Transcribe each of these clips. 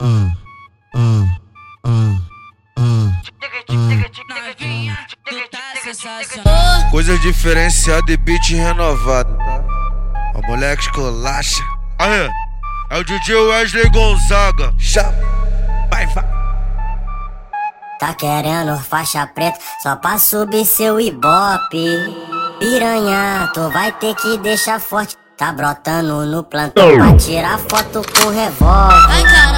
ah, ah, ah, ah. Coisa diferenciada e beat renovado, tá? O moleque escolacha. Aí, é o DJ Wesley Gonzaga. Chama, vai, vai. Tá querendo faixa preta só pra subir seu ibope. Piranha, tu vai ter que deixar forte. Tá brotando no plantão pra tirar foto com revólver.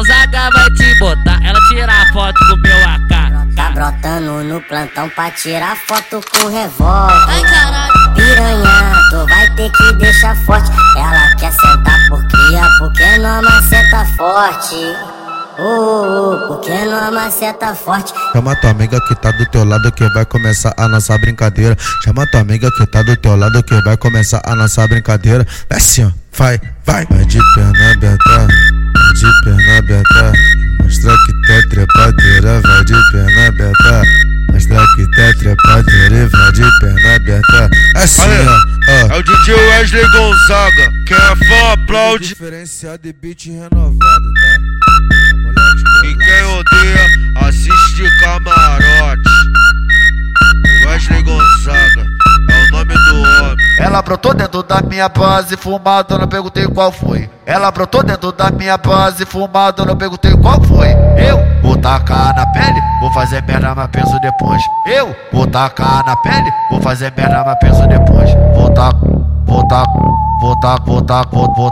Ai, sentimento, o Gonzaga vai te botar. Ela tira a foto com meu AK. Tá brotando no plantão pra tirar foto com revólver. Ai caralho, Piranha, tu vai ter que deixar forte. Ela quer sentar por cria, porque não maceta forte. Uh, uh, porque não maceta forte. Chama tua amiga que tá do teu lado que vai começar a nossa brincadeira. Chama tua amiga que tá do teu lado que vai começar a nossa brincadeira. Vai assim, ó, vai, vai. Vai de perna aberta, vai de perna aberta. Mostra que tá trepadeira, vai de perna aberta. Mostra que tá trepadeira vai de perna aberta. Assim, ó, ó. É o DJ Wesley Gonzaga. Quem é fã aplaude. Diferenciado e beat renovado, tá? E quem odeia, assiste camarote. Wesley Gonzaga nome do homem. Ela brotou dentro da minha base fumada, não perguntei qual foi. Ela brotou dentro da minha base fumada, não perguntei qual foi. Eu vou tacar na pele, vou fazer merda, mas penso depois. Eu vou tacar na pele, vou fazer merda, mas penso depois. Vou tacar, vou tacar. Vou tacar, vou tacar, vou, vou,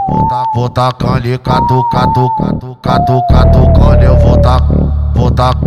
vou tacar, vou ali, catu, catu, catu, catu, catu, quando eu vou tacar, vou tacar,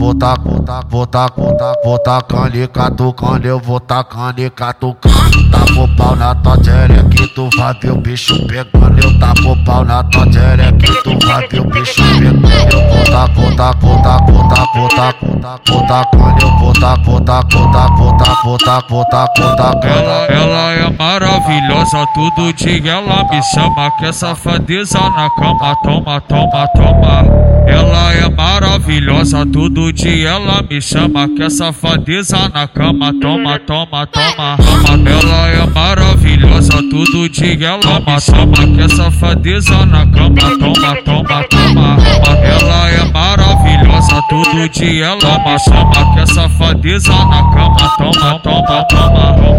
vou tacando, vou tacando, vou tacando e eu vou tacando e catucando. Tapo pau na tua que tu vai ver o bicho pegando. Eu tapo pau na tua que tu vai ver o bicho pegando. Eu vou tacando, tapo, tapo, tapo, tapo, tapo, tacando. Eu vou taco, taco, taco, taco, taco, taco, taco. Ela, ela é maravilhosa, tudo dia ela me chama. Que essa safadeza na cama, toma, toma, toma. Ela é maravilhosa, tudo todo dia ela me chama que é safadeza na cama, toma, toma, toma. toma. Ela é maravilhosa, todo dia ela me chama que é safadeza na cama, toma, toma, toma. toma. Ela é maravilhosa, todo dia ela me chama que é safadeza na cama, toma, toma, toma. Passa,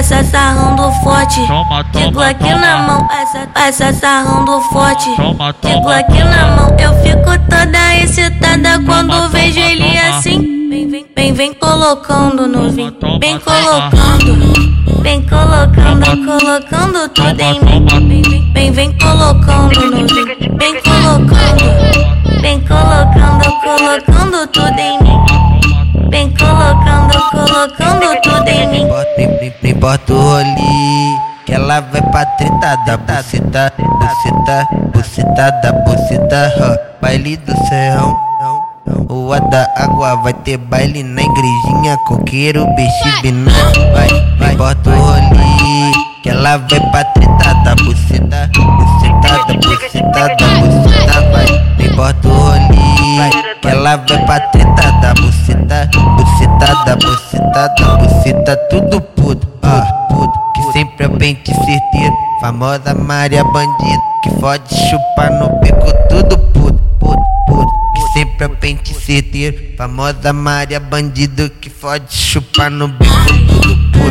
passa sarrando forte. De Glock toma. na mão, passa, passa sarrando forte. De Glock toma. na mão, eu fico toda excitada quando vejo ele assim. Vem, vem, vem, vem colocando no vinho. Vem colocando. Vem colocando, colocando tudo em mim. Vem, vem, vem, vem colocando no vinho. Vem colocando. Vem colocando, colocando tudo em mim. Vem colocando, colocando tudo em mim. Nem importa o roli, que ela vai pra treta da buceta, buceta, buceta da buceta, ó. baile do serrão. Rua da água vai ter baile na igrejinha, coqueiro, bicho, binã. Vai, vai, importa o roli, que ela vai pra treta da buceta, buceta da buceta da buceta, vai. Não importa o roli, que ela vai pra treta da buceta, buceta da buceta da buceta, tudo puto, ó, puto, que sempre é pente certeiro. Famosa Maria Bandida, que fode chupar no beco, tudo puto, puto, puto, que sempre é pente certeiro. Famosa Maria Bandido, que fode chupar no beco, tudo puto,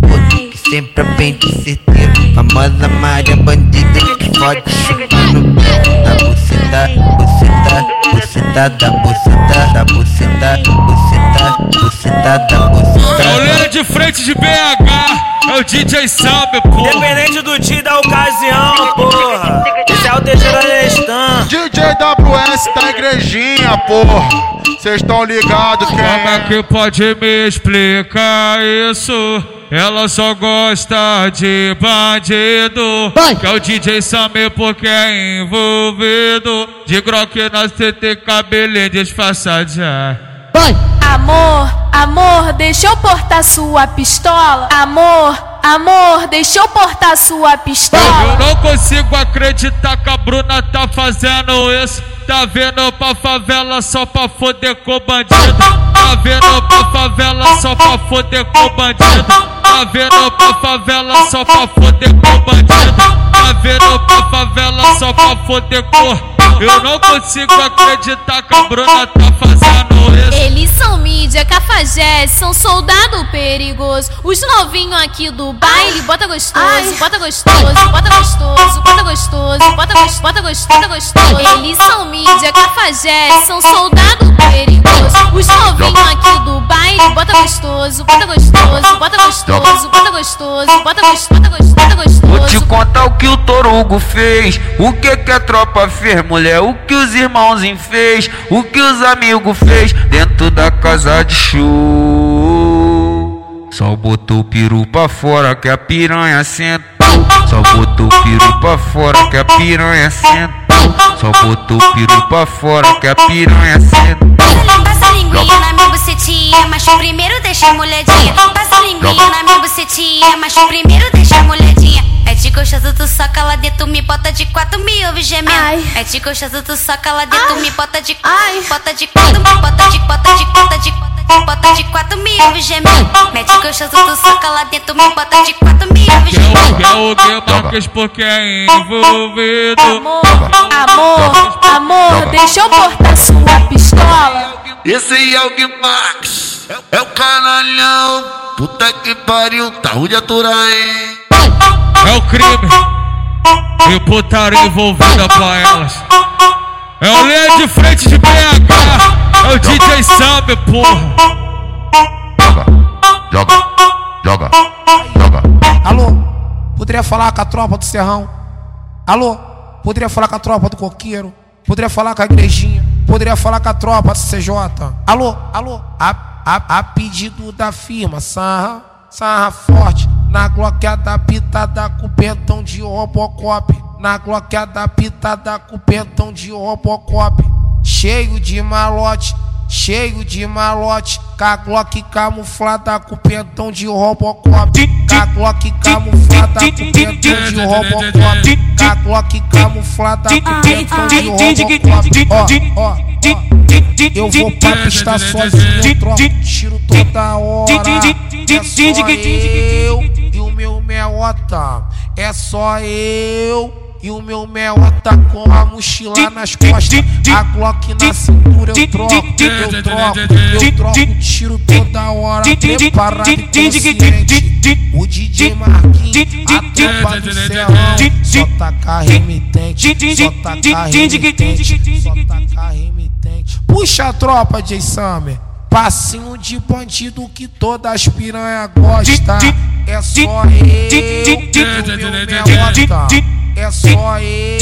puto, sempre é pente certeiro. Famosa Maria Bandida, que fode chupar no beco, da buceta, buceta, buceta da buceta, da buceta, buceta, buceta da buceta. Pauleira de frente de BH, é o DJ Sambe, porra. Independente do dia e da ocasião, porra. Esse é o Teixeira Nestan. DJ WS da igrejinha, porra. Cês tão ligados quem Como é é? que pode me explicar isso? Ela só gosta de bandido. Que é o DJ Samir porque é envolvido. De Glock nós TT cabelinho disfarçadinho. Amor, amor, deixa eu portar sua pistola. Amor, amor, deixa eu portar sua Eu pistola. não consigo acreditar que a Bruna tá fazendo isso. Tá vendo pra favela só pra foder com bandido. Tá vendo pra favela só pra foder com bandido. Tá vendo pra favela só pra foder com bandido. Tá vendo pra favela só pra foder com. Eu não consigo acreditar que a Bruna tá fazendo isso. Eles são mídia, cafajeste, são soldado perigoso. Os novinhos aqui do baile, bota gostoso, bota gostoso, bota gostoso, bota gostoso, bota gostoso, bota gostoso. Eles são mídia, cafajeste, são soldado perigoso. Os novinhos aqui do baile, bota gostoso, bota gostoso, bota gostoso, bota gostoso, bota gostoso, bota gostoso, Vou te contar o que o Torugo fez, o que que a tropa fez, mulher, o que os irmãozinhos fez, o que os amigos fez dentro da casa de show. Só botou o peru pra fora que a piranha sentou. Só botou o peru pra fora que a piranha sentou. Só botou o peru pra fora que a piranha sentou. Passa a linguinha na minha bucetinha, mas primeiro deixa molhadinha. Passa a linguinha na minha bucetinha, mas primeiro deixa molhadinha. É de gostoso, tu soca lá dentro, me bota de quatro, me ouve gemendo. Ai. É de gostoso, tu soca lá dentro, me bota de quatro, bota de quatro, me bota de bota de bota de bota de quatro, me ouve gemendo. Mete gostoso, tu soca lá dentro, me bota de quatro, me ouve é o que é o que Marques porque é envolvido. Amor, amor, amor, deixa eu portar sua pistola. Esse é o Guimax, é o canalhão. Puta que pariu, tá ruim de aturar, hein? É o crime e putaria envolvida pra elas. É o linha de frente de BH. É o DJ Sammy, porra. Joga, joga, joga. Alô, poderia falar com a tropa do Serrão? Alô, poderia falar com a tropa do Coqueiro? Poderia falar com a igrejinha? Poderia falar com a tropa do CJ? Alô, alô, a, a, a pedido da firma, sarra, sarra forte. Na gloqueada pitada com pentão de Robocop. Na gloqueada pitada com pentão de Robocop. Cheio de malote, cheio de malote. Com a Glock camuflada com pentão de Robocop. Com a Glock camuflada com pentão de Robocop. Com a Glock camuflada com pentão de Robocop. Ó, ó, ó. Eu vou pra pista sozinho, troco tiro toda hora. É só eu e o meu meota. É só eu e o meu meota com a mochila nas costas. A Glock na cintura eu troco, eu troco, eu troco tiro toda hora. Preparado e consciente. O DJ Marquinhos, a tropa do serrão. Só tacar remitente, só tacar remitente, só tacar remitente. Puxa a tropa, J. Summer. Passinho de bandido que todas as piranha gosta. É só eu e o meu meota. É só eu.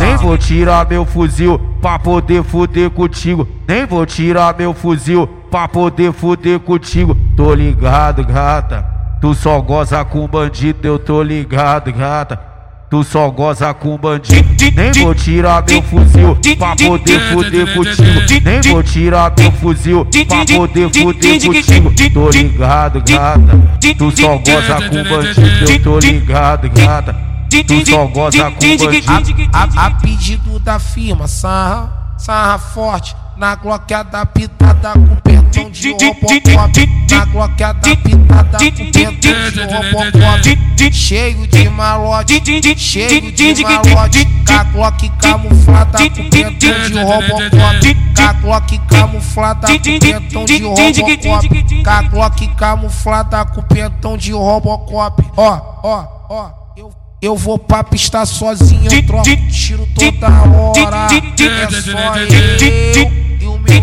Nem vou tirar meu fuzil pra poder fuder contigo. Nem vou tirar meu fuzil pra poder fuder contigo. Tô ligado, gata. Tu só goza com bandido, eu tô ligado, gata. Tu só goza com bandido. Nem vou tirar meu fuzil pra poder fuder contigo. Nem vou tirar meu fuzil pra poder fuder contigo. Tô ligado, gata. Tu só goza com bandido, eu tô ligado, gata. Tu só goza com bandido. A, a, a pedido da firma, sarra, sarra forte. Na gloqueada pitada com pentão de Robocop. Na gloqueada pitada com pentão de Robocop. Cheio de malote, cheio de malote. Com a Glock camuflada com pentão de Robocop. Com a Glock camuflada com pentão de Robocop. Com a Glock camuflada com pentão de Robocop. Ó, ó, ó. Eu eu vou pra pista sozinho, eu troco tiro toda hora. É só eu e o meu.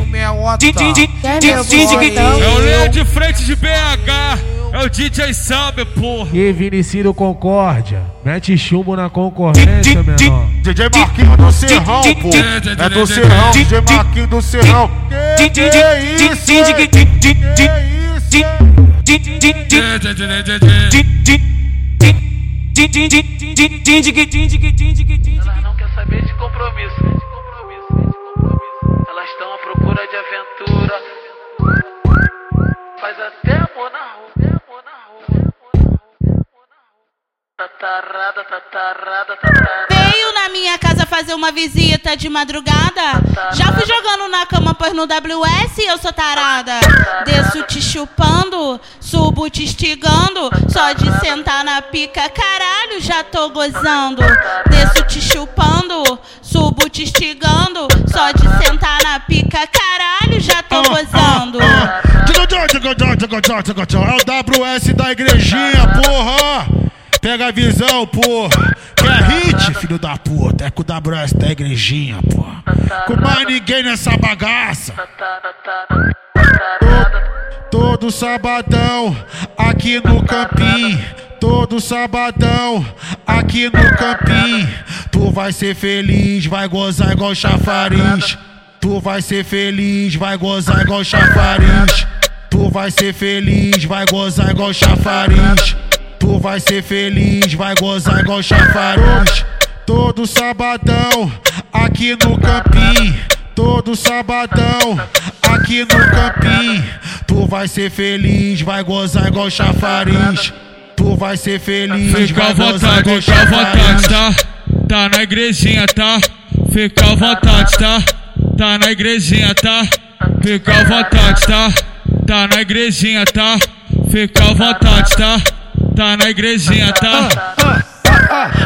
É só É o eu. linha de frente de BH. É o DJ Sammy, porra. E Vinicido Concórdia, mete chumbo na concorrência, menor. DJ Marquinhos do Serrão, pô. É do Serrão, DJ Marquinhos do Serrão. Que, que isso? hein? Que isso? Elas não quer saber. De compromisso, Veio na minha casa fazer uma visita de madrugada. Já fui jogando na cama, pois no WS eu sou tarada. Desço te chupando, subo te estigando. Só de sentar na pica, caralho, já tô gozando. Desço te chupando, subo te estigando. Só de sentar na pica, caralho, já tô gozando. É o WS da igrejinha, porra! Pega a visão, porra! Quer hit, filho da puta? É com o WS da igrejinha, porra! Com mais ninguém nessa bagaça! Todo sabadão aqui no campinho. Todo sabadão aqui no campinho. Tu vai ser feliz, vai gozar igual chafariz. Tu vai ser feliz, vai gozar igual chafariz. Tu vai ser feliz, vai gozar igual chafariz. Tu vai ser feliz, vai gozar igual chafariz. Todo sabadão aqui no campinho. Todo sabadão aqui no campinho. Tu vai ser feliz, vai gozar igual chafariz. Tu vai ser feliz, Fica vai gozar vontade, igual fica à vontade, tá? Tá na igrejinha, tá? Fica à vontade, tá? Tá na igrejinha, tá? Fica à vontade, tá? Tá na igrejinha, tá? Fica à vontade, tá? Tá na igrejinha, tá?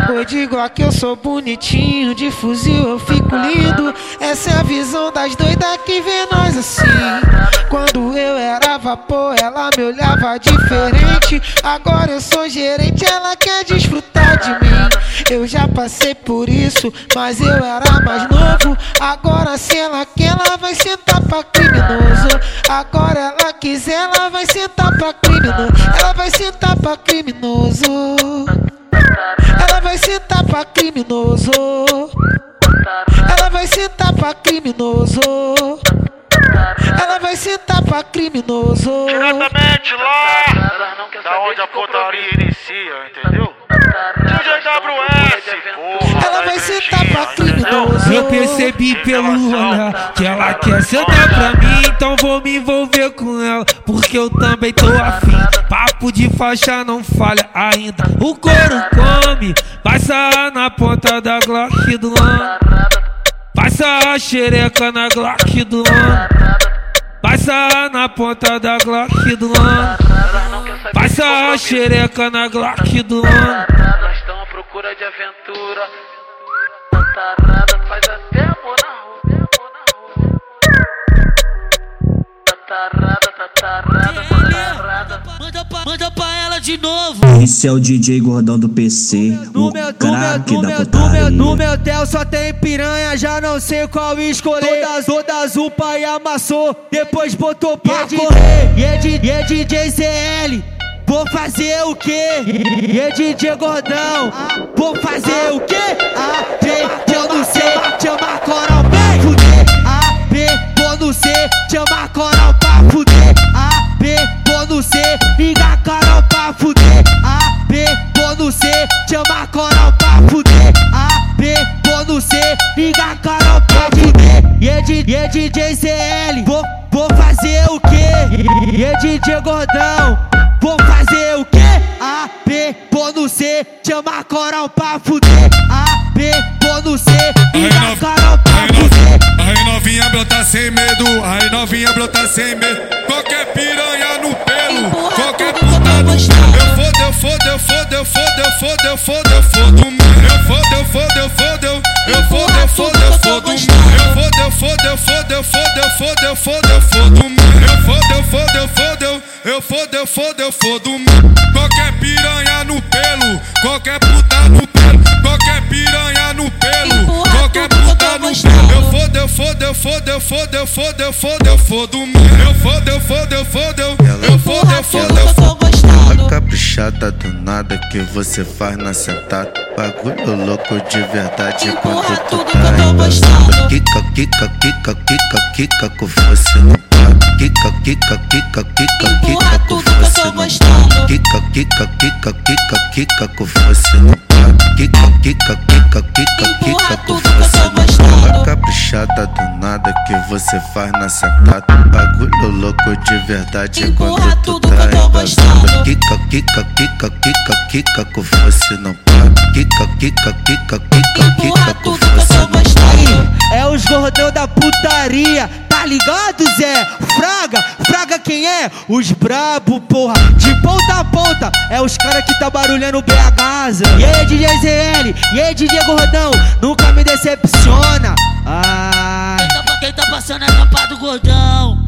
Eu digo aqui eu sou bonitinho, de fuzil eu fico lindo. Essa é a visão das doidas que vê nós assim. Quando eu era vapor, ela me olhava diferente. Agora eu sou gerente, ela quer desfrutar de mim. Eu já passei por isso, mas eu era mais novo. Agora se ela quer, ela vai sentar pra criminoso. Agora ela quiser, ela vai sentar pra criminoso. Ela vai sentar pra criminoso. Ela vai sentar pra criminoso. Ela vai sentar pra criminoso. Ela vai sentar pra criminoso. Diretamente lá, da onde a putaria inicia, entendeu? Porra. Ela vai sentar pra criminoso. Eu percebi pelo olhar que ela quer sentar pra mim, então vou me envolver com ela, porque eu também tô afim. Papo de faixa não falha ainda, o couro come, vai sarrar na ponta da Glock do ano. Vai sarrar a xereca na Glock do ano. Vai sarrar na ponta da Glock do ano. Sarrar a xereca na Glock do ano. Elas estão à procura de aventura. Tatarada, faz até amor na rua. Amor na rua. Manda pra ela de novo. Esse é o DJ Gordão do PC, o craque da No meu, no meu hotel só tem piranha, já não sei qual escolher. Todas, todas o pai amassou, depois botou pra correr. E é, di- e é DJ CL, vou fazer o quê? E é DJ Gordão, vou fazer o quê? A, B, eu não sei, chama coral pra fuder. A, B, vou não sei, chama coral pra fuder. A, B, não sei, liga coral pra fuder. A, B, vou não sei, chama coral pra fuder. A, B, vou não sei, liga coral pra fuder. E é, di- e é DJ CL, vou, vou fazer o quê? E é DJ Gordão, vou fazer o quê? A, B, vou não sei, chama coral pra fuder. A, B, vou não sei, liga coral pra fuder. Aí novinha brota sem medo, aí novinha brota sem medo. Qualquer qualquer puta no Eu fodo, eu fodo, eu fodo, eu fodo, eu fodo, eu fodo, eu fodo. Eu fodo, eu fodo, eu fodo, eu eu fodo, eu fodo, eu fodo. Eu fodo, eu fodo, eu fodo, eu fodo, eu fodo, eu fodo, eu fodo. Eu fodo, eu fodo, eu fodo, eu fodo, eu fodo, eu fodo, mano. Qualquer piranha no pelo, qualquer puta no pelo, qualquer piranha no pelo, qualquer puta no pelo. Eu fodo, eu fodo, eu fodo, eu fodo, eu fodo, eu fodo, eu fodo. Eu fodo, eu fodo, eu fodo, eu eu fodo, eu eu fodo. A caprichada do nada que você faz na sentada. Bagulho louco de verdade quando tu tá embasado. Kika, kika, kika, kika, kika com você no. Kika, kika, kika, kika, Empurra kika com tudo que eu tô gostando. para. Kika, kika, kika, kika, kika com não para. Kika, kika, kika, kika, kika com força Caprichada do nada que você faz na sentada. Bagulho louco de verdade quando tu tá embasada. Kika, kika, kika, kika, kika com força não para. Kika, kika, kika, kika, kika com força não para. É os gordão da putaria, ligado, Zé? Fraga, fraga quem é? Os brabo, porra, de ponta a ponta. É os cara que tá barulhando BH, Zé. E aí, DJ ZL, e aí, DJ Gordão, nunca me decepciona. Ah. Quem tá passando é capa do gordão.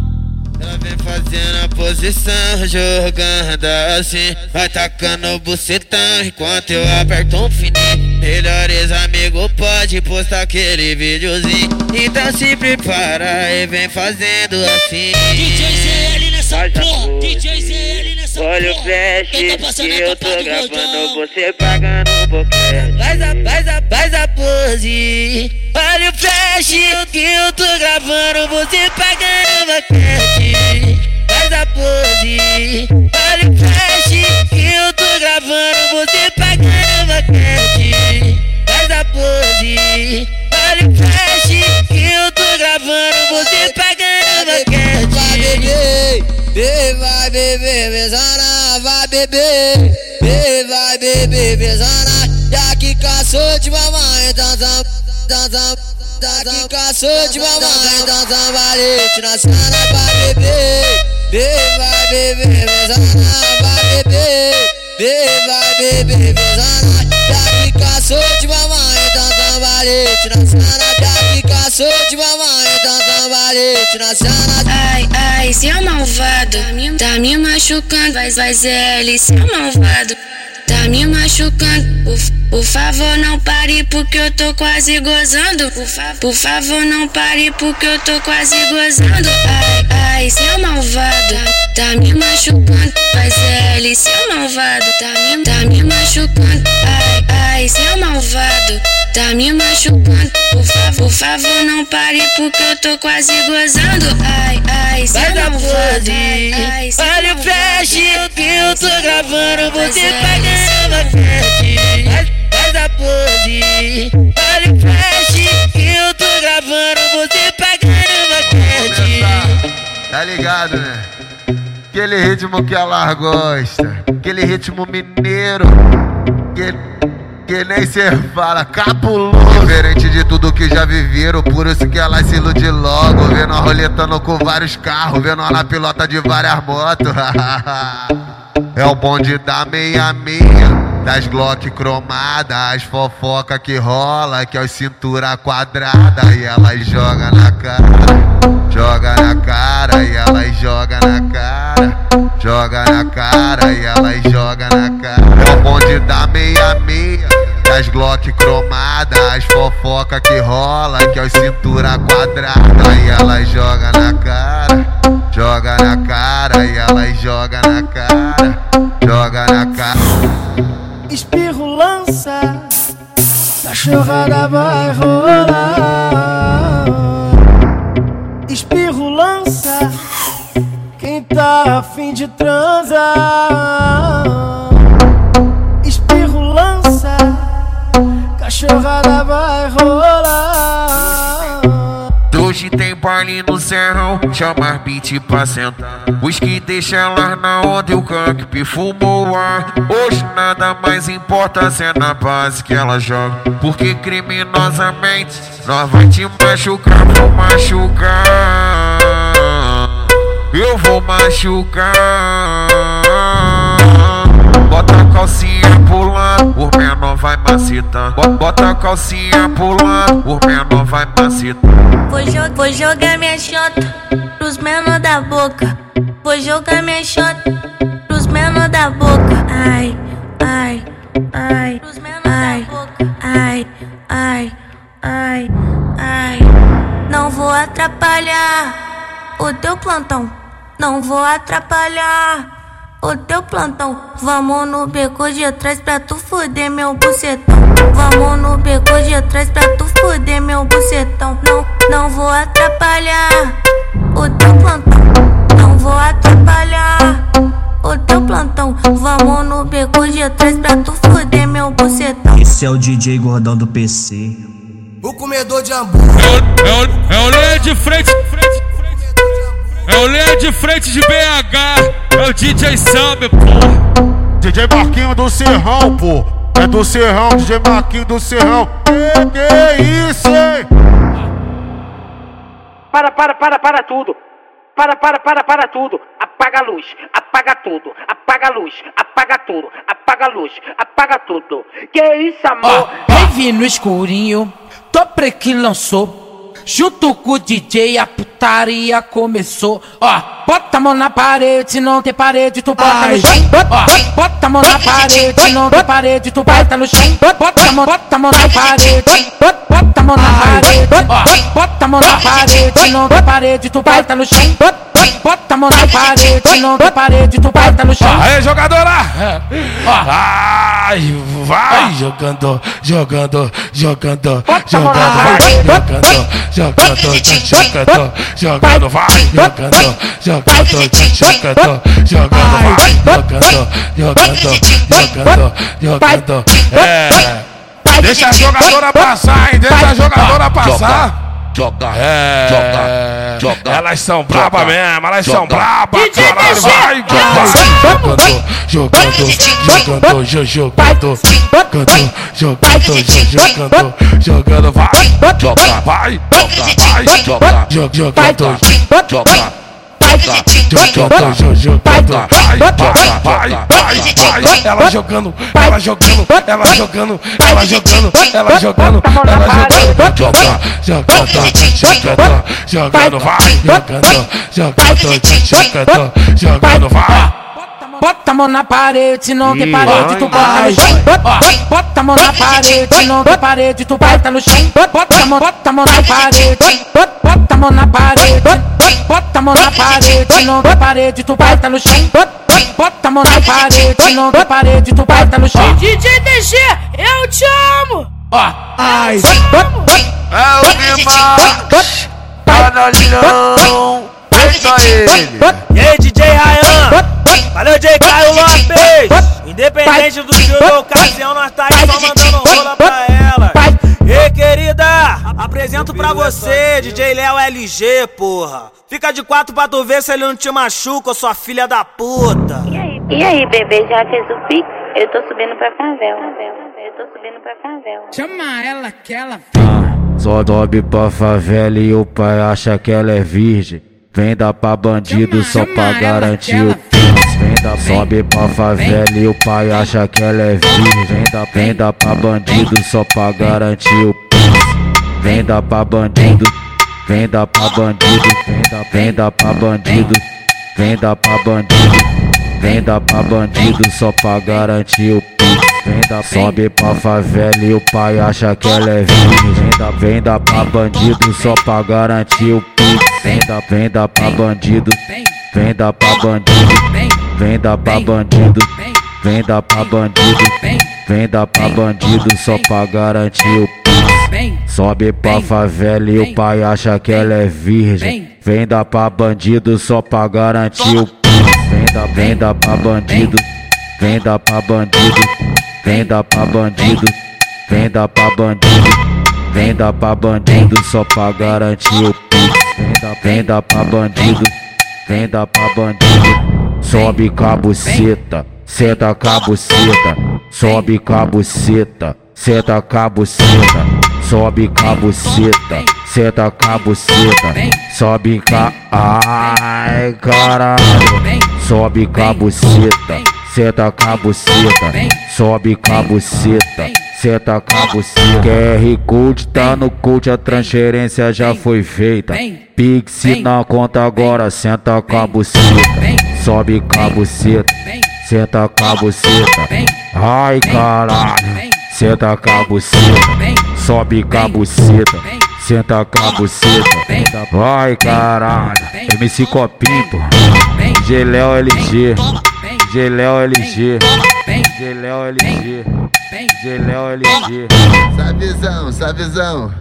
Ela vem fazendo a posição, jogando assim Vai tacando o bucetão enquanto eu aperto um fininho Melhores amigos pode postar aquele videozinho. Então se prepara e vem fazendo assim. DJ ZL nessa porra, DJ ZL nessa porra. Olha o flash tá que eu tô gravando. Você pagando um boquete Faz a, faz a, faz a pose. Olha o flash que eu tô gravando Você pagando boquete Faz a pose. Olha o flash que eu tô gravando Você pagando boquete a Olha o flash que eu tô gravando Você pagando boquete Vai beber, bebe, vai beber, besana, vai beber, bebe, vai beber, besana, já que caçou de mamãe, tam, já que caçou de mamãe, tam, valete na cena, vai beber, bebe, vai beber, besana, vai beber, bebe, vai beber, já que caçou de mamãe, então tam, valete na cena, já que caçou de mamãe, então tam, valete na cena. Ai, ai, seu malvado, tá me machucando. Vai, vai, Zé, seu malvado, tá me machucando. Por, por favor, não pare, porque eu tô quase gozando. Por, por favor, não pare, porque eu tô quase gozando. Ai, ai, seu malvado, tá me machucando. Vai, Zé, seu malvado, tá me, tá me machucando. Ai, ai, seu malvado, tá me machucando. Por, fa por favor, não pare, porque eu tô quase gozando. Ai, ai, seu Faz a malvado. pose, Ai, ai, seu olha o flash que eu tô gravando, você Faz pagando a frente. Faz a pose, olha o flash que eu tô gravando, você pagando a frente. Tá ligado, né? Aquele ritmo que ela gosta, aquele ritmo mineiro, que, que nem cê fala, capuloso. Diferente de tudo que já viveram, por isso que ela se ilude logo. Vendo a roletando com vários carros, vendo ela pilota de várias motos. É o bonde da meia meia, das Glock cromadas, as fofoca que rola, que é os cintura quadrada e ela joga na cara, joga na cara e ela joga na cara, joga na cara e ela joga na cara. É o bonde da meia meia, das Glock cromadas, as fofoca que rola, que é os cintura quadrada e ela joga na cara, joga na cara e ela joga na cara, joga na cara. Espirro lança, cachorrada vai rolar. Espirro lança, quem tá afim de transar. Baile no serrão, chama as beat pra sentar. Os que deixa elas na onda e o canque fumou o ar. Hoje nada mais importa se é na base que ela joga. Porque criminosamente nós vai te machucar, vou machucar. Eu vou machucar. Bota a calcinha pulando, o menor vai. Bo- Bota a calcinha pulando, o menor vai macetando. Vou, jo vou jogar minha chota pros menor da boca. Vou jogar minha chota pros menor da boca. Ai, ai, ai, ai, ai, ai, ai, ai. Não vou atrapalhar o teu plantão. Não vou atrapalhar o teu plantão. Vamos no beco de trás pra tu fuder meu bucetão. Vamos no beco de trás pra tu fuder meu bucetão. Não, não vou atrapalhar o teu plantão. Não vou atrapalhar o teu plantão. Vamos no beco de trás pra tu fuder meu bucetão. Esse é o DJ gordão do PC. O comedor de hambúrguer. É o, é é o de frente. frente. É o Leia de frente de BH. É o DJ Sammy, pô. DJ Marquinho do Serrão, pô. É do Serrão, DJ Marquinho do Serrão. Que, que é isso, hein? Para, para, para, para tudo. Para, para, para, para tudo. Apaga a luz, apaga tudo. Apaga a luz, apaga tudo. Apaga a luz, apaga tudo. Que isso, amor? Revi no escurinho, Topre que lançou. Junto com o DJ, a putaria começou. Ó, bota a mão na parede, se não tem parede, tu bota no chão. Bota a mão na parede, se não tem parede, tu bota no chão. Bota a mão, bota a mão na parede, bota, a mão na parede. Bota a mão na parede, se não tem parede, tu bota no chão. Bota, bota a mão na parede, se não tem parede, tu bota no chão. Aê, jogadora! Ai, vai jogando, jogando, jogando, jogando, vai jogando, jogando, jogando, jogando, vai jogando, jogando, jogando, jogando, vai jogando, jogando, jogando, jogando. É. Deixa a jogadora passar, hein? Deixa a jogadora passar. Joga, É, joga, joga. elas são braba mesmo, elas são Joga. braba, DJ caralho, vai, jogando, jogando, jogando, jo- jogando, jogando, jogando, jo- jogando, jogando, vai, Joga, vai, joga, vai, joga, jo- jogando, joga. Ela jogando, ela jogando, ela jogando, ela jogando, ela jogando, ela jogando, joga, jogando, vai, jogando, jogando, jogando, vai. Bota a mão na parede, se não tem parede, tu bota no chão. Bota, a mão na parede, se não tem parede, tu bota no chão. Bota a mão, bota a mão na parede, bota, a mão na parede, bota, a mão na parede, se não tem parede, tu bota no chão. Bota, a mão na parede, se não tem parede, tu bota no chão. DJ DG, eu te amo! Ó, ai, É o Bimax, Ele. E aí, DJ Ryan? Valeu, DJ Caio Lopes! Independente do jogo ou ocasião, nós tá aí só mandando rola pra ela. Ei, querida, apresento pra você, DJ Léo LG, porra. Fica de quatro pra tu ver se ele não te machuca, sua filha da puta. E aí, bebê, já fez o pix? Eu tô subindo pra favela. Eu tô subindo pra favela. Chama ela que ela Só sobe pra favela e o pai acha que ela é virgem. Venda pra bandido só pra garantir o. Venda, sobe pra favela e o pai acha que ela é virgem. Venda, venda pra bandido só pra garantir o. Venda pra bandido, venda pra bandido, venda, venda pra bandido, venda pra bandido. Venda pra bandido só pra garantir o. Venda, sobe pra favela e o pai acha que ela é virgem. Venda, venda pra bandido só pra garantir o pix. Venda, venda pra bandido. Venda pra bandido. Venda pra bandido. Venda pra bandido. Venda pra bandido só pra garantir o pix. Sobe pra favela e o pai acha que ela é virgem. Venda pra bandido só pra garantir o. Venda, pra bandido. Venda pra bandido. Venda pra bandido. Venda pra bandido. Venda pra bandido só pra garantir o pix. Venda, venda pra bandido. Venda pra bandido. Sobe com a buceta. Senta com a buceta. Sobe com a buceta. Senta com a buceta. Sobe com a buceta. Senta com a buceta. Sobe com a. Ai, caralho. Sobe com a buceta. Senta com a buceta. Sobe com a buceta. Senta com a buceta. QR Code tá no code, a transferência já foi feita. Pix na conta agora, senta com a buceta. Sobe com a buceta. Senta com a buceta. Ai caralho. Senta com a buceta. Sobe com a buceta. Senta com a buceta. Vai caralho. MC Copinho, pô. DJ Léo LG. DJ Léo LG. DJ Léo LG. Léo LG. Sabizão, sabizão.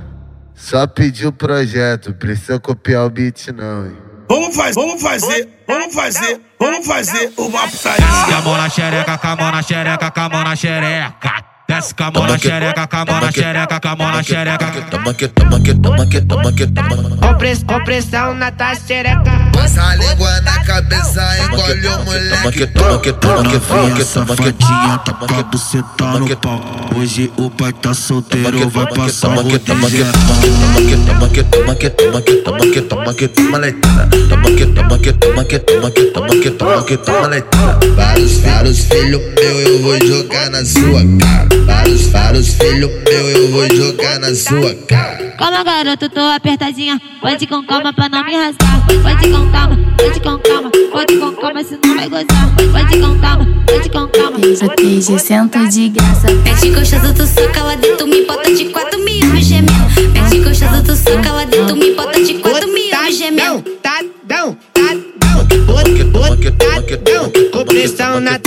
Só pediu o projeto, precisa copiar o beat não, hein? Vamos fazer, vamos fazer, vamos fazer, vamos fazer uma putaria. E a mão na xereca, com a mão na xereca, com a mão na xereca. Desce com a mão na xereca, com a mão na xereca, com a mão na xereca. Toma que, toma que, toma que, toma que, toma Compress, compressão na tua xereca. Passa a língua na cabeça, engole o moleque. Toma que, toma que, toma que, toma que, toma que, toma que, buceta no pau. Hoje o pai tá solteiro, vai passar o que, toma que, toma que, toma que, toma que, toma que, toma que, toma leitada. Toma que, toma que, toma que, toma que, toma que, toma que, toma leitada. Vários, vários filhos meu eu vou jogar na sua cara. Vários, vários filhos meu eu vou jogar na sua cara. Calma, garoto, tô apertadinha. Pode com calma pra não me rasgar. Pode com calma, pode com calma, pode com calma, senão vai gozar. Pode com calma, pode com calma. Beija, beija, senta de graça. Mete gostoso, tu soca lá dentro, me bota de quatro mil gemendo. Mete gostoso, tu soca lá dentro, me bota de quatro mil gemendo. Tadão, tadão. Botadão, compressão na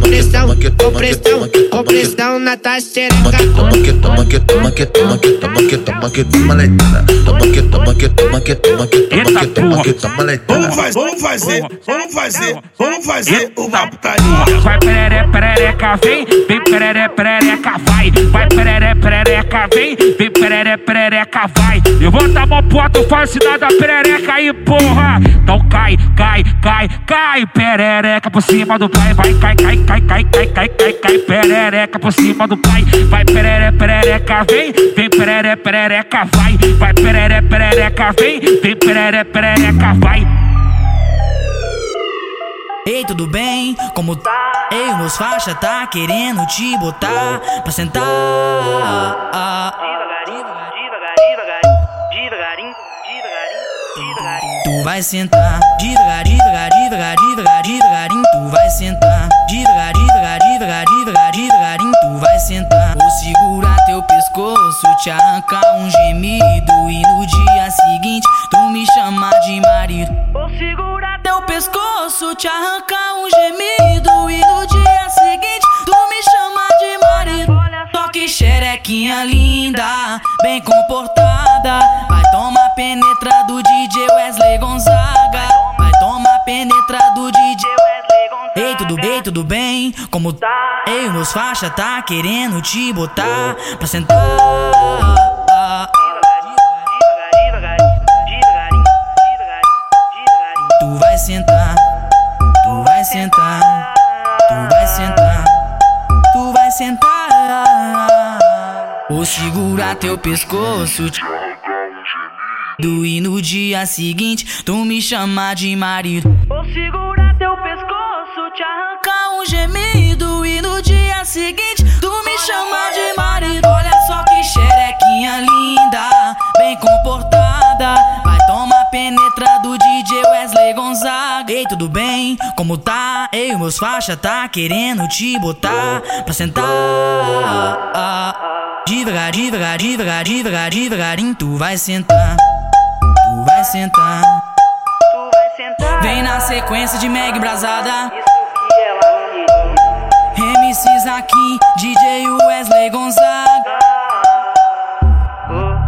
tua xereca, compressão, compressão, compressão na tua xereca. Toma que, toma que, toma que, toma que, toma que, toma que, toma leitada. Toma que, toma que, toma que, toma que, toma que, toma que, toma leitada. Vamos fazer, vamos fazer, vamos fazer, vamos fazer uma putaria. Vai perere, perereca, vem, vem perere, perereca, vai. Vai perere, perereca, vem, vem perere, perereca, vai. Levanta a mão pro alto, faz sinal da perereca aí, porra. Então cai, cai, cai, cai, perereca por cima do pai, vai, cai, cai, cai, cai, cai, cai, cai, cai, perereca por cima do pai, vai, perere, perereca, vem, vem, perere, perereca, vai, vai, perere, perereca, vem, vem, perere, perereca, vai. Ei, tudo bem? Como tá? Ei, meus faixa tá querendo te botar pra sentar. Devagarinho, devagarinho, devagarinho, devagarinho. Tu vai sentar devagar, devagar, devagar, devagar, devagarinho. Tu vai sentar devagar, devagar, devagar, devagar, devagarinho. Tu vai sentar. Vou segurar teu pescoço, te arrancar um gemido e no dia seguinte tu me chamar de marido. Vou segurar teu pescoço, te arrancar um gemido e no dia seguinte tu me chamar de marido. Só que xerequinha linda, bem comportada. Vai tomar penetra do DJ Wesley Gonzaga. Vai tomar penetra do DJ tudo bem? Como tá? Ei, meus faixa tá querendo te botar pra sentar. Tu vai sentar, tu vai sentar, tu vai sentar, tu vai sentar. Vou segurar teu pescoço. te Do e no dia seguinte tu me chamar de marido. Vou segurar tu me chamar de marido. Olha só que xerequinha linda, bem comportada. Vai tomar penetra do DJ Wesley Gonzaga. Ei, tudo bem? Como tá? Ei, meus faixa tá querendo te botar pra sentar. Devagar, devagar, devagar, devagar, devagarinho tu vai sentar. Tu vai sentar. Vem na sequência de Meg Brasada. MC Zaquim, DJ Wesley Gonzaga.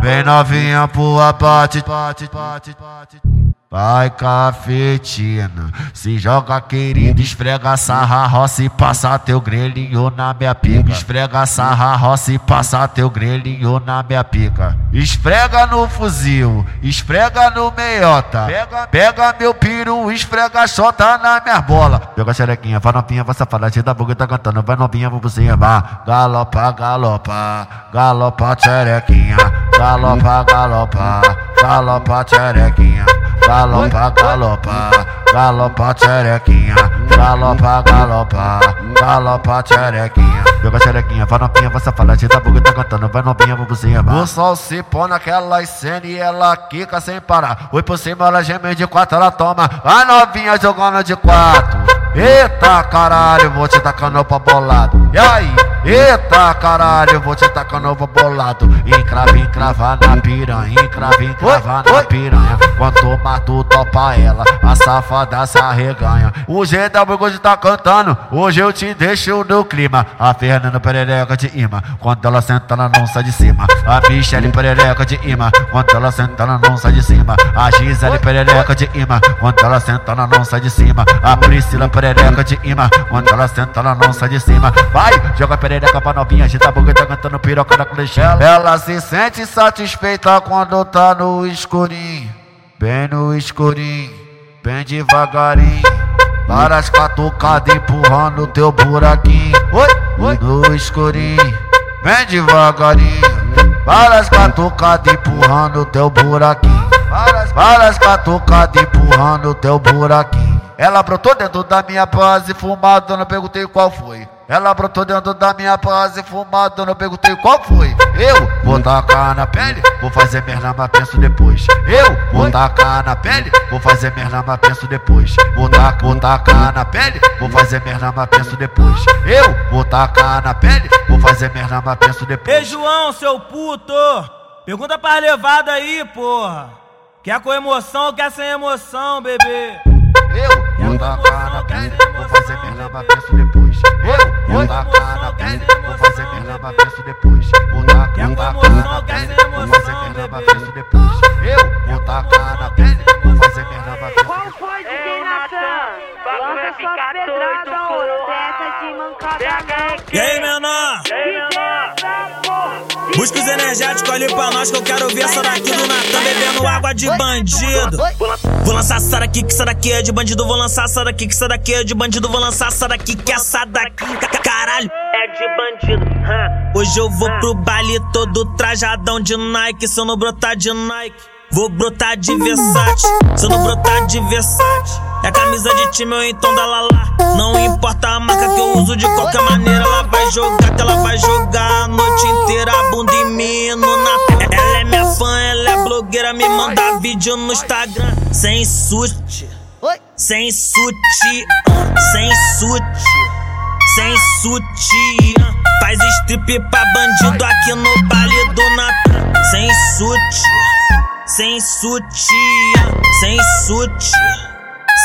Vem novinha pro abate, bate, bate, bate. Vai cafetina, se joga querido, esfrega sarra roça e passa teu grelhinho na minha pica. Esfrega sarra roça e passa teu grelhinho na minha pica. Esfrega no fuzil, esfrega no meiota. Pega, pega meu piru, esfrega chota na minha bola. Pega a xerequinha, vai novinha, vai safada, cheia da boca tá cantando. Vai novinha, vou por cima. Galopa, galopa, galopa xerequinha. Galopa, galopa, galopa xerequinha. Galopa, galopa, galopa xerequinha. Galopa, galopa, galopa xerequinha. Pega a xerequinha, vai novinha, vai safada, cheia da boca tá cantando. Vai novinha, por cima. O sol se põe naquela cena e ela quica sem parar. Oi por cima, ela geme de quatro, ela toma. Vai novinha jogando de quatro. Eita caralho, vou te tacando pra bolado. E aí? Eita caralho, vou te tacando pra bolado. Encrava, encrava na piranha, encrava, encrava na piranha. Quanto mais tu topa ela, a safada se arreganha. O GW hoje tá cantando, hoje eu te deixo no clima. A Fernanda Perereca de imã, quando ela senta ela não sai de cima. A Michelle Perereca de imã, quando ela senta ela não sai de cima. A Gisele Perereca de imã, quando ela senta ela não sai de cima. A Priscila Perereca de imã, quando ela senta ela não sai de cima. Vai, joga perereca perereca pra novinha, agita a boca e tá cantando piroca da colechela. Ela se sente satisfeita quando tá no escurinho, bem no escurinho, bem devagarinho. Várias catucadas empurrando teu buraquinho. Oi, oi. No escurinho, bem devagarinho. Várias catucadas empurrando teu buraquinho. Várias, várias catucadas empurrando teu buraquinho. Ela brotou dentro da minha base fumada, não perguntei qual foi. Ela brotou dentro da minha base fumada, não perguntei qual foi. Eu vou tacar na pele, vou fazer merda, mas penso depois. Eu vou tacar na pele, vou fazer merda, mas penso depois. Vou tacar, vou tacar na pele, vou fazer merda, mas penso depois. Eu vou tacar na pele, vou fazer merda, mas penso depois. Ei, João, seu puto! Pergunta pra levada aí, porra! Quer com emoção ou quer sem emoção, bebê? Eu vou tacar na pele, vou fazer merda, mas penso depois. Eu vou tacar na pele, vou fazer merda, mas penso depois. Vou tacar, vou tacar na pele, vou fazer merda, mas penso depois. Eu vou tacar na pele, vou fazer merda, mas penso depois. foi, DJ Natan? Lança suas pedradas, ouro, dessa de mancada. E aí, menor? Busca os energéticos ali pra nós que eu quero ver essa daqui do Natan bebendo água de bandido. Vou lançar essa daqui que essa daqui é de bandido. Vou lançar essa daqui que essa daqui é de bandido. Vou lançar essa daqui que essa daqui, ca- caralho, é de bandido. Hoje eu vou pro baile todo trajadão de Nike. Se eu não brotar de Nike, vou brotar de Versace. Se eu não brotar de Versace, é camisa de time ou então da Lala. Não importa a marca que eu uso, de qualquer maneira ela vai jogar. Que ela vai jogar a noite inteira, a bunda em mim no Natal. Ela é minha fã, ela é blogueira, me manda vídeo no Instagram. Sem sutiã, sem sutiã, sem sutiã. Sem sutiã, faz strip pra bandido aqui no baile do Natan. Sem sutiã, sem sutiã, sem sutiã,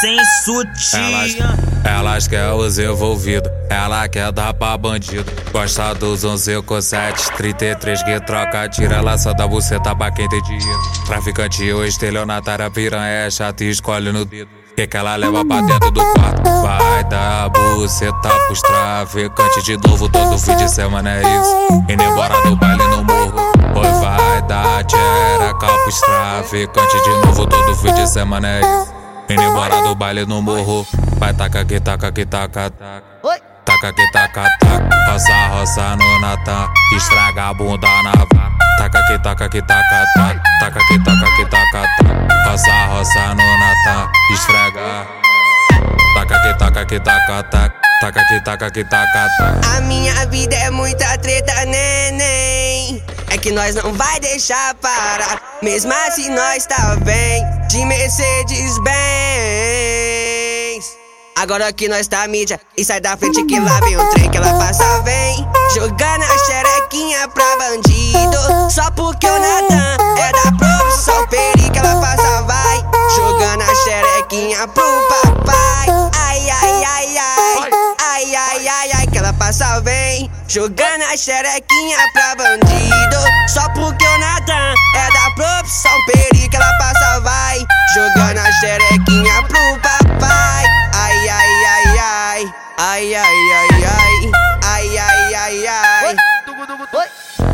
sem sutiã. Elas quer os envolvidos, ela quer dar pra bandido. Gosta dos 11 com 7, 33 que troca, tira, só dá buceta pra quem tem dinheiro. Traficante ou estelionatária, piranha é chata e escolhe no dedo. Que que ela leva pra dentro do quarto? Vai dar buceta pros traficantes de novo, todo fim de semana é isso. Indo embora do baile no morro. Oi, vai dar tchereca pros traficantes de novo, todo fim de semana é. Indo embora do baile no morro. Vai taca que taca que taca taca. Que taca taca. Roça, roça no Natan. Estraga a bunda na vaca. Taca que taca que taca taca. Taca que taca que taca taca. Roça, roça no Natan. Esfrega. Taca que taca que taca taca. Taca que taca que taca taca. A minha vida é muita treta, neném. É que nós não vai deixar parar. Mesmo assim, nós tá bem. De Mercedes Benz. Agora que nós tá mídia. E sai da frente que lá vem o trem que ela passa, vem. Jogando a xerequinha pra bandido. Só porque o Natan é da profissão peri que ela passa, vai. Jogando a xerequinha pro papai. Jogando a xerequinha pra bandido. Só porque o Natan é da profissão peri que ela passa, vai. Jogando a xerequinha pro papai. Ai, ai, ai, ai. Ai, ai, ai, ai. Ai, ai, ai, ai.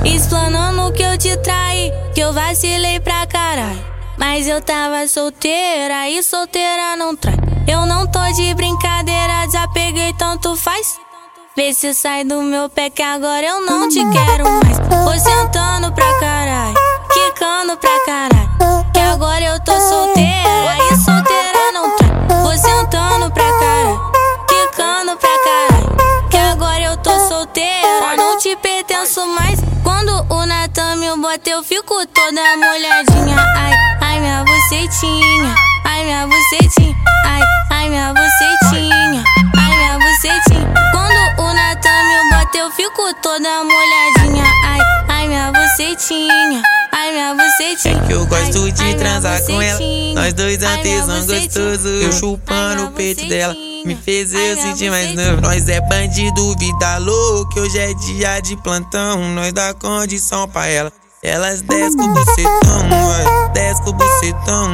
Explanando que eu te traí, que eu vacilei pra caralho. Mas eu tava solteira e solteira não trai. Eu não tô de brincadeira, desapeguei, tanto faz. Vê se sai do meu pé que agora eu não te quero mais. Vou sentando pra caralho, quicando pra caralho. Que agora eu tô solteira e solteira não trai. Vou sentando pra caralho, quicando pra caralho. Que agora eu tô solteira, não te pertenço mais. Quando o Natan me bota, eu fico toda molhadinha. Ai, ai, minha bucetinha. Ai, minha bucetinha. Ai, ai, minha bucetinha. Ai, minha bucetinha. Quando o Natan me bota, eu fico toda molhadinha. Ai, ai, minha bucetinha. Ai, minha bucetinha. É que eu gosto Ai, de ai, transar com ela. Nós dois Ai, antesão gostoso. Eu chupando o peito dela. Me fez eu sentir mais novo. Nós é bandido, vida louca. Hoje é dia de plantão. Nós dá condição pra ela. Elas desce com o bucetão, vai. Desce com o bucetão.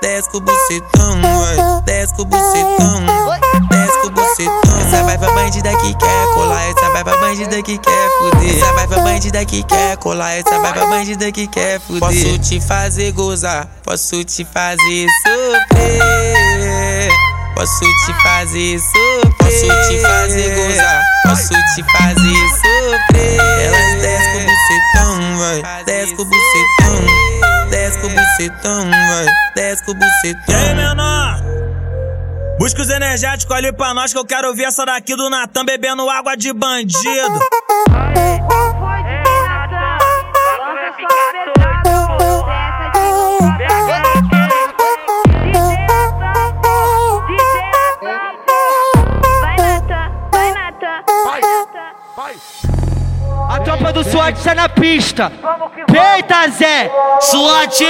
Desce com o bucetão, vai. Desce com o bucetão. Bucetão. Essa vai pra bandida que quer colar, essa vai pra bandida que quer fuder. Essa vai pra bandida que quer colar, essa vai pra bandida que quer fuder. Posso te fazer gozar, posso te fazer sofrer. Posso te fazer sofrer, posso te fazer gozar, posso te fazer sofrer. Elas desce com o bucetão, vai, desce com o bucetão, desce o bucetão, vai, desce o bucetão. E aí, menor? Busca os energéticos ali pra nós que eu quero ouvir essa daqui do Natan bebendo água de bandido. A tropa do SWAT tá na pista. Peita, Zé! SWAT,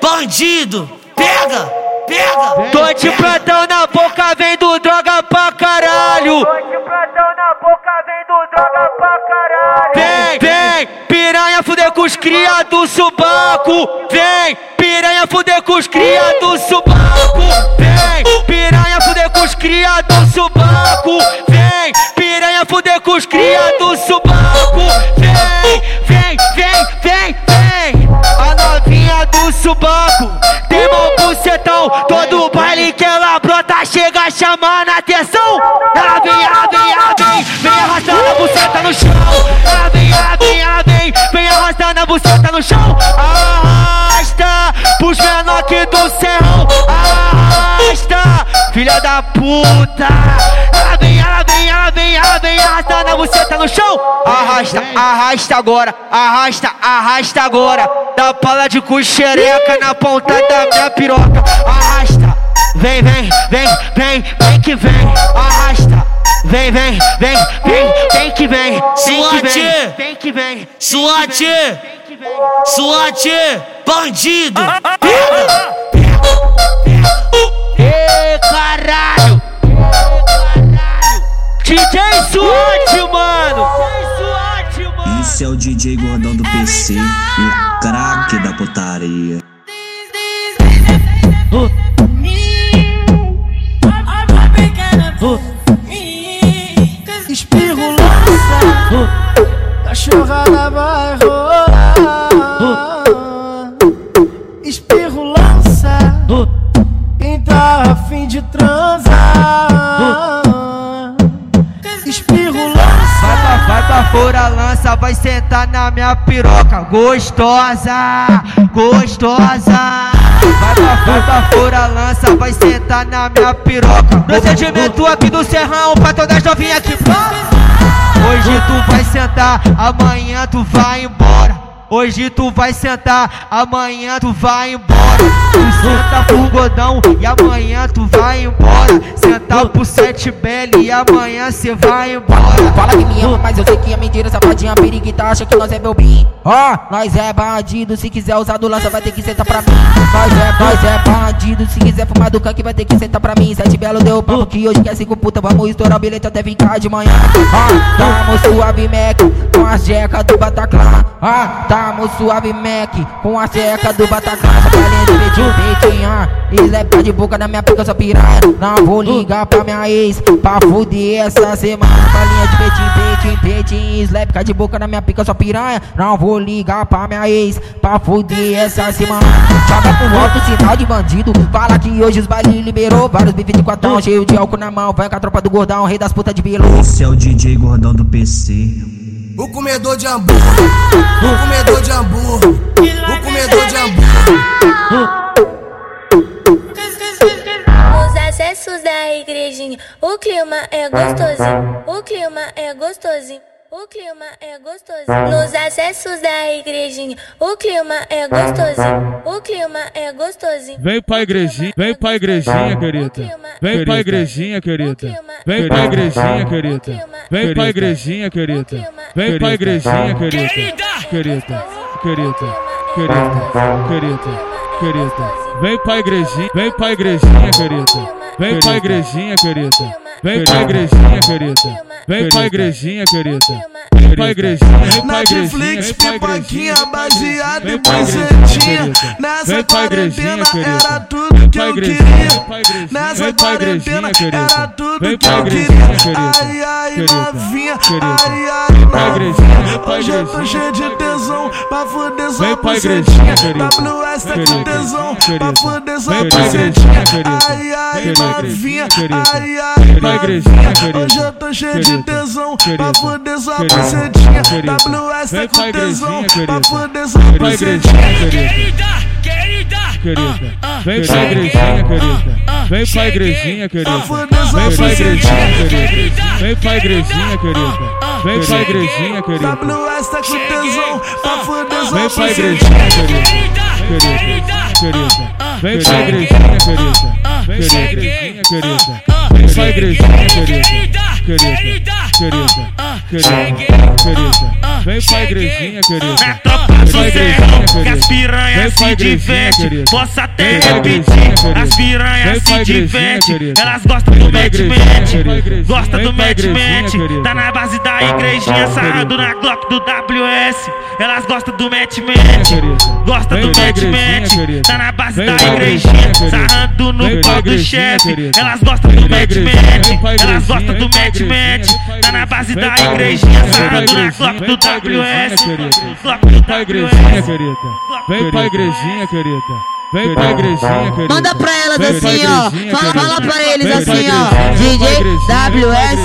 bandido, pega, pega. Tô de plantão na boca, vendo droga pra caralho. Tô de plantão na boca, vendo droga pra caralho. Vem, vem, piranha fuder com os cria do subaco. Vem, piranha fuder com os cria do subaco. Vem, piranha fuder com os cria do subaco. Vem, piranha fuder com os cria do subaco. Vem, vem, vem, vem, vem. A novinha do subaco da puta. Ela vem, ela vem, ela vem, ela vem arrastando a buceta no chão. Arrasta, arrasta agora, arrasta, arrasta agora. Dá pala de cuxereca na ponta da minha piroca. Arrasta, vem, vem, vem, vem, vem que vem. Arrasta. Vem, vem, vem, vem, vem que vem, vem que vem, vem que vem, SWAT, SWAT, bandido. Ê, caralho! DJ SWAT, mano! Esse é o DJ Gordão do PC, o craque da putaria. Espirro lança, cachorrada vai rolar. Transar. Espirro lança, Vai pra, vai pra fora, lança, vai sentar na minha piroca. Gostosa, gostosa. Vai pra, vai pra fora, lança, vai sentar na minha piroca. Procedimento aqui do serrão pra todas as novinhas que Hoje tu vai sentar, amanhã tu vai embora. Hoje tu vai sentar, amanhã tu vai embora. Tu senta pro godão e amanhã tu vai embora. Sentar pro sete belo e amanhã cê vai embora. Fala que me ama, mas eu sei que é mentira. Safadinha periquita acha que nós é bobinho. Ó, nós é bandido. Se quiser usar do lança, vai ter que sentar pra mim. Nós é, nós é bandido. Se quiser fumar do canque, vai ter que sentar pra mim. Sete belo deu papo que hoje quer cinco puta. Vamos estourar o bilhete até ficar de manhã. Ó, tamo suave Mac com a jeca do Bataclan. Ó, tamo suave Mac com a jeca do Bataclan. Peitinho. ó. Slap tá de boca na minha pica, só piranha. Não vou ligar pra minha ex pra fuder essa semana. Galinha de peitinho, peitinho, peitinho. Slap de boca na minha pica, só piranha. Não vou ligar pra minha ex pra fuder essa semana. Joga pro alto, sinal de bandido. Fala que hoje os bailes liberou vários bifes de quatão. Cheio de álcool na mão. Vai com a tropa do gordão, rei das putas de bilu. Esse é o DJ Gordão do PC. O comedor de hambúrguer, o comedor de hambúrguer, o comedor de hambúrguer. Nos acessos da igrejinha, o clima é gostosinho. O clima é gostosinho. O clima é gostosinho. Nos acessos da igrejinha, o clima é gostosinho. O clima é gostosinho. Vem pra igrejinha, vem pra igrejinha, querida. Vem pra igrejinha, querida. Vem pra igrejinha, querida. Vem pra igrejinha, querida. Vem pra igrejinha, querida. Querida, querida, querida, querida, querida. Vem pra igrejinha, vem pra igrejinha, querida. Vem pra igrejinha, querida. Vem pra igrejinha, querida. Vem pra igrejinha, querida. Netflix, pipoquinha, e igrejinha, bucetinha. querida. Nessa quarentena era tudo que eu queria. Nessa quarentena era tudo que eu queria. Ai, ai, novinha, ai, ai, novinha. Hoje eu tô cheio de tesão pra foder sua bucetinha. WS tá com tesão pra foder sua bucetinha. Ai, ai, novinha, ai, ai, novinha. Hoje eu tô cheio de tesão pra foder sua bucetinha. WS tá com tesão pra foder sua bucetinha. Querida, querida, querida, vem pra igrejinha, querida, vem pra igrejinha, querida, vem pra igrejinha, querida, vem pra igrejinha, querida. Vem pra igrejinha, querida. WS tá com tesão pra foder sua Vem pra igrejinha, querida. Querida, querida. Vem pra igrejinha, querida. Vem pra igrejinha, querida. Vem pra igrejinha, querida. Querida, querida, querida, querida. Vem pra igrejinha, querida. Na tropa do Zé, que as piranhas se divertem. Posso até repetir, as piranhas se divertem. Elas gostam do match gostam do match Tá na base da igrejinha, sarrando na Glock do WS. Elas gostam do match gostam do match Tá na base da igrejinha, sarrando no pau do chefe. Elas gostam do match elas gostam do match Tá na base da igrejinha, sarrando na Glock do WS. Vem pra igrejinha, querida. Vem pra igrejinha, querida. Vem pra igrejinha, querida. Manda pra elas assim, ó. Fala, fala pra eles assim, ó. DJ WS,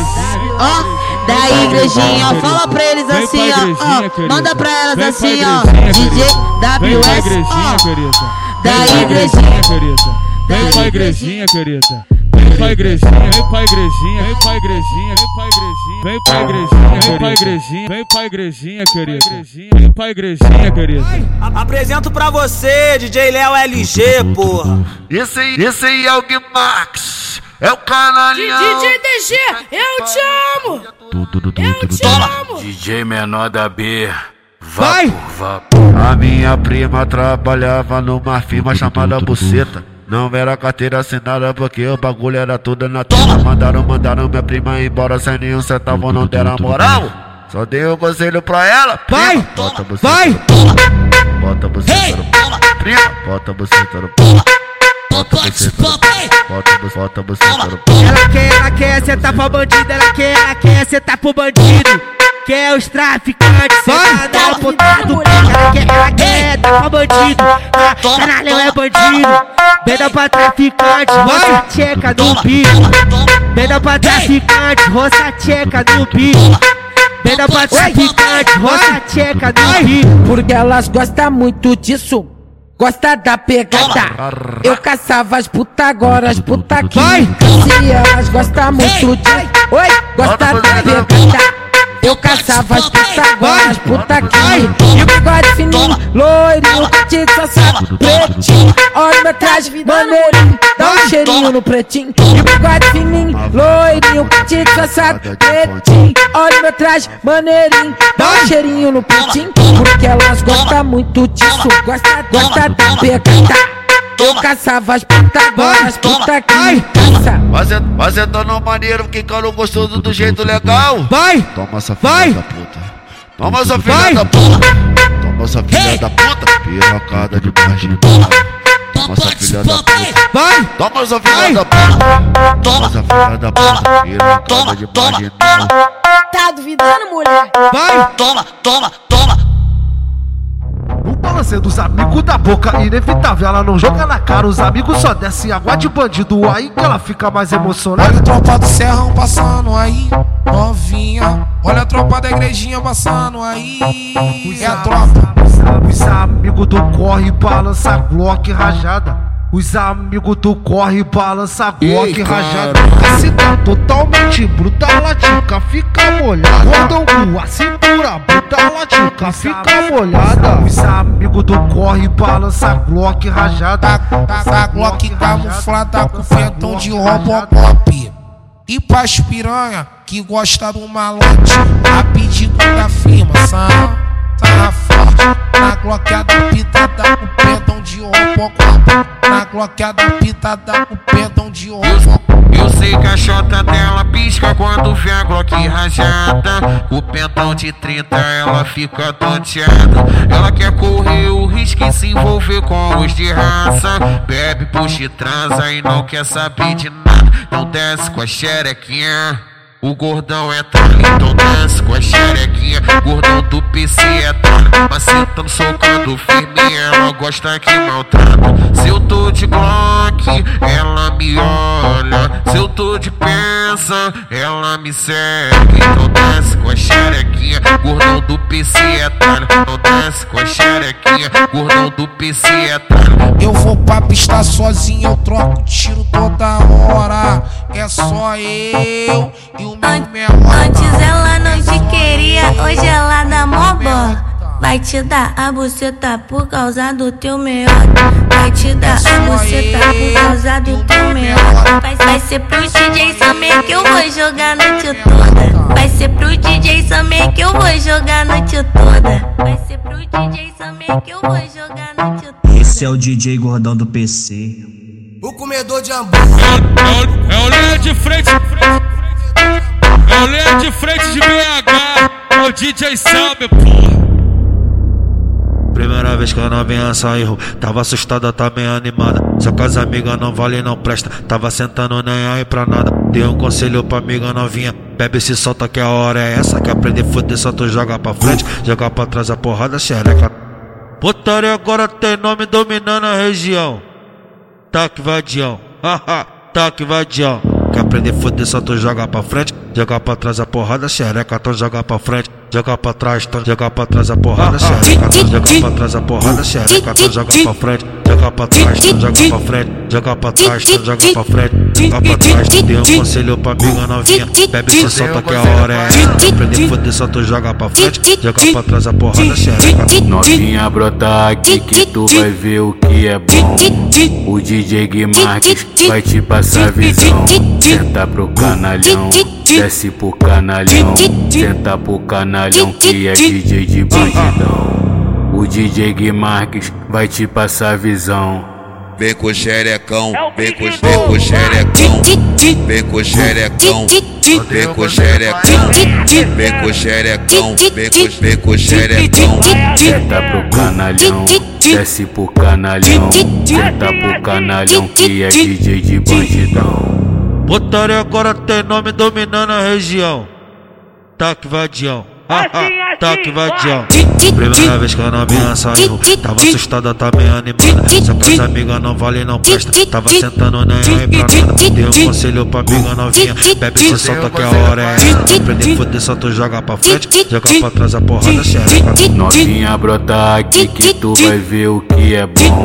ó. Da igrejinha, ó. Fala pra eles assim, ó. Manda pra elas assim, ó. DJ WS, ó. Da igrejinha, querida. Vem pra igrejinha, querida. Vem pra igrejinha, vem pra igrejinha, vem pra igrejinha, vem pra igrejinha, vem pra igrejinha, vem pra igrejinha, vem pra igrejinha, querida. Vem pra igrejinha, querida. Apresento pra você, DJ Léo LG, porra. Esse aí, esse aí é o Gui Max. É o canalinho. DJ DG, eu te amo. Eu te amo. DJ menor da B. Vai! A minha prima trabalhava numa firma chamada Buceta. Não era carteira assinada porque o bagulho era tudo na tela. Mandaram, mandaram minha prima embora sem nenhum centavo, não deram moral. Só dei um conselho pra ela. Vai! Bota você Vai! Bota você Prima, bota você no Bota você Bota bota você Ela quer, ela quer sentar pra bandido, ela quer, ela quer sentar pro bandido. Quer os traficantes, sentar na puta do Ela quer, ela quer dar pra bandido. Ah, caralho, é bandido. Venda pra traficante, roça tcheca no bico. Venda pra traficante, roça tcheca no bico. Venda pra traficante, roça tcheca no bico. Porque elas gostam muito disso. Gosta da pegada. Eu caçava as puta agora, as puta aqui. Se elas gostam muito disso. Oi, gosta da pegada. Eu caçava as puta agora, as puta aqui. E o bigode fininho, loirinho, curtido, sassado, pretinho. Olha meu traje, maneirinho, dá um cheirinho no pretinho. E o bigode fininho, loirinho, curtido, sassado, pretinho. Olha meu traje, maneirinho, dá um cheirinho no pretinho. Porque elas gostam muito disso, gosta, gosta da pegada. Eu caçava as puta agora, as puta que. Você, você tá no maneiro, ficando gostoso do jeito legal. Vai! Toma essa filha Vai. da puta. Toma essa filha Vai. da puta. Toma essa filha da puta. Pirocada de marginal. Toma essa filha da puta. Vai! Toma essa filha da puta. Toma essa filha da puta. Pirocada de marginal. Tá duvidando, mulher? Vai! Toma, toma, toma. O balanceio dos amigos da boca, inevitável, ela não joga na cara. Os amigos só descem água de bandido, aí que ela fica mais emocionada. Olha a tropa do serrão passando aí, novinha. Olha a tropa da igrejinha passando aí. É a tropa. Os amigos do corre, balança Glock rajada. Os amigos do corre, balança Glock rajada. A cidade totalmente bruta, a tica fica molhada. Cordão com a cintura bruta, a tica fica molhada. Os amigos do corre, balança Glock rajada. Tá, tá Glock camuflada com pentão de Robocop. E pras piranha que gosta do malote, a pedido da firma, sarra. Na gloqueada pitada com pentão de Robocop. Na gloqueada pitada com pentão de Robocop. Eu sei que a chota dela pisca quando vê a Glock rajada. O pentão de 30 ela fica tonteada. Ela quer correr o risco e se envolver com os de raça. Bebe puxa e transa e não quer saber de nada. Não desce com a xerequinha. O gordão é tralha, então desce com a xerequinha. Gordão do PC é tralha, macetando, socando firme. Ela gosta que maltrata. Se eu tô de Glock, ela me olha. Se eu tô de pensa, ela me segue. Então desce com a xerequinha. Gordão do PC é tralha. Então desce com a xerequinha. Gordão do PC é tralha. Eu vou pra pista sozinho, eu troco tiro toda hora. É só eu e. Antes ela não te queria, hoje ela dá mó bola. Vai te dar a buceta por causa do teu melhor. Vai te dar a buceta por causa do teu melhor. Vai, vai ser pro DJ Samir que eu vou jogar a noite toda. Vai ser pro DJ Samir que eu vou jogar a noite toda. Vai ser pro DJ Samir que eu vou jogar a noite toda. Esse é o DJ Gordão do PC. O comedor de hambúrguer. É o linha de frente. É o linha de frente de BH. O DJ Sammy, porra. Primeira vez que a novinha saiu, tava assustada, tá bem animada. Só que as amigas não vale não presta, tava sentando nem aí pra nada. Dei um conselho pra amiga novinha, bebe se solta que a hora é essa. Que aprender foder só tu joga pra frente, joga pra trás a porrada xereca. Putaria agora tem nome dominando a região. Taque vadião, haha, taque vadião. Quer aprender foder só tu joga pra frente, joga pra trás a porrada xereca, então joga pra frente. Joga pra trás, então joga pra trás a porrada xereca, então joga pra trás a porrada xereca, então joga pra frente, joga pra trás, joga pra frente, joga pra trás, joga pra frente, joga pra trás, dei um conselho pra amiga novinha, bebe se solta que a hora é. Essa, aprender foder só tu joga pra frente, joga pra trás a porrada xereca. Novinha brota aqui que tu vai ver o que é bom. O DJ Gui Marques vai te passar visão. Senta pro canalhão, desce pro canalhão. Senta pro canalhão que é DJ de bandidão. O DJ Gui Marques vai te passar visão. Vem com o xerecão, vem com, vem com o xerecão, vem com o xerecão, vem com o xerecão, vem com o xerecão, vem com, vem com o xerecão. Senta pro canalhão, desce pro canalhão. Senta pro canalhão que é DJ de bandidão. Putaria agora tem nome dominando a região. Taque vadião. Haha, taque vadião. Primeira vez que a novinha saiu, tava assustada, tá bem animada. Só que as amigas não vale não presta, tava sentando nem aí pra nada. Dei um conselho pra amiga novinha, bebe se solta que a hora é Aprender foder só tu joga pra frente, joga pra trás a porrada xereca. Novinha brota aqui que tu vai ver o que é bom.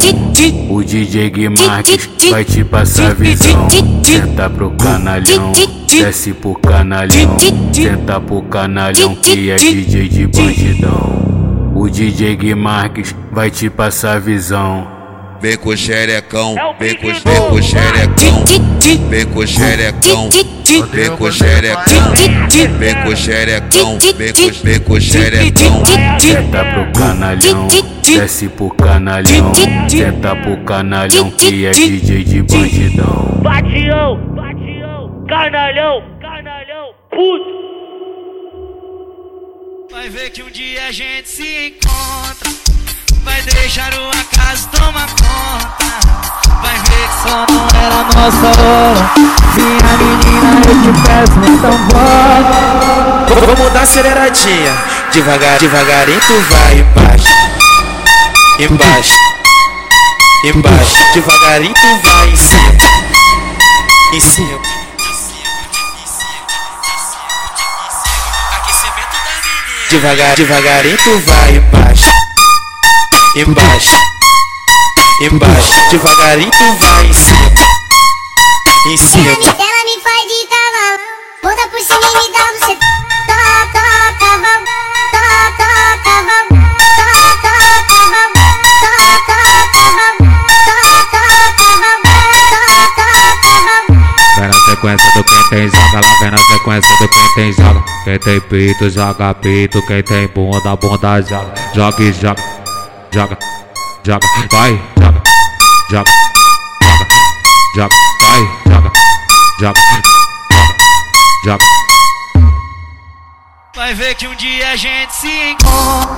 O DJ Gui Marques vai te passar visão. Senta pro canalhão, desce pro canalhão. Senta pro canalhão que é DJ de bandidão. O DJ Gui Marques vai te passar visão. Vem com o xerecão, vem com, vem com o xerecão, vem com o xerecão, vem com o xerecão, vem com o xerecão, vem com, vem com o xerecão. Senta pro canalhão, desce pro canalhão. Senta pro canalhão que é DJ de bandidão. Batião, batião, canalhão, canalhão, puto. Vai ver que um dia a gente se encontra. Vai deixar o acaso tomar conta. Vai ver que só não era nossa hora. Minha menina, eu te peço, então bora. Vamos dar aceleradinha, devagar, devagarinho tu vai embaixo, embaixo, embaixo, devagarinho tu vai em cima, em cima. Devagar, devagarinho tu vai embaixo, embaixo, embaixo, devagarinho tu vai em cima, em cima. Ela me faz de cavalo, bota por cima e me dá você. Toca, sequência do quem tem joga, lá vem na sequência do quem tem joga. Quem tem peito, joga peito. Quem tem bunda, bunda joga. Joga e joga, joga, joga, vai, joga, joga, joga, joga, vai, joga, joga, joga, joga. Vai ver que um dia a gente se encontra.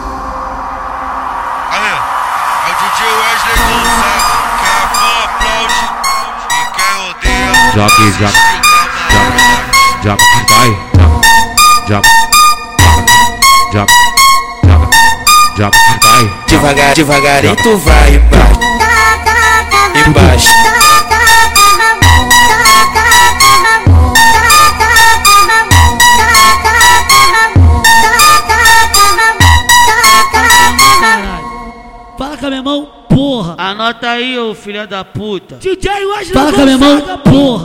Aí, é o DJ Wesley Gonçalves, que é a Jogue, jogue, jogue, jogue, vai, jogue, jogue, jogue, jogue, vai. Devagar, devagarinho tu vai embaixo. Embaixo. Fala com a minha mão, porra. Anota aí, ô filha da puta. DJ Wesley Fala com a minha mão, porra.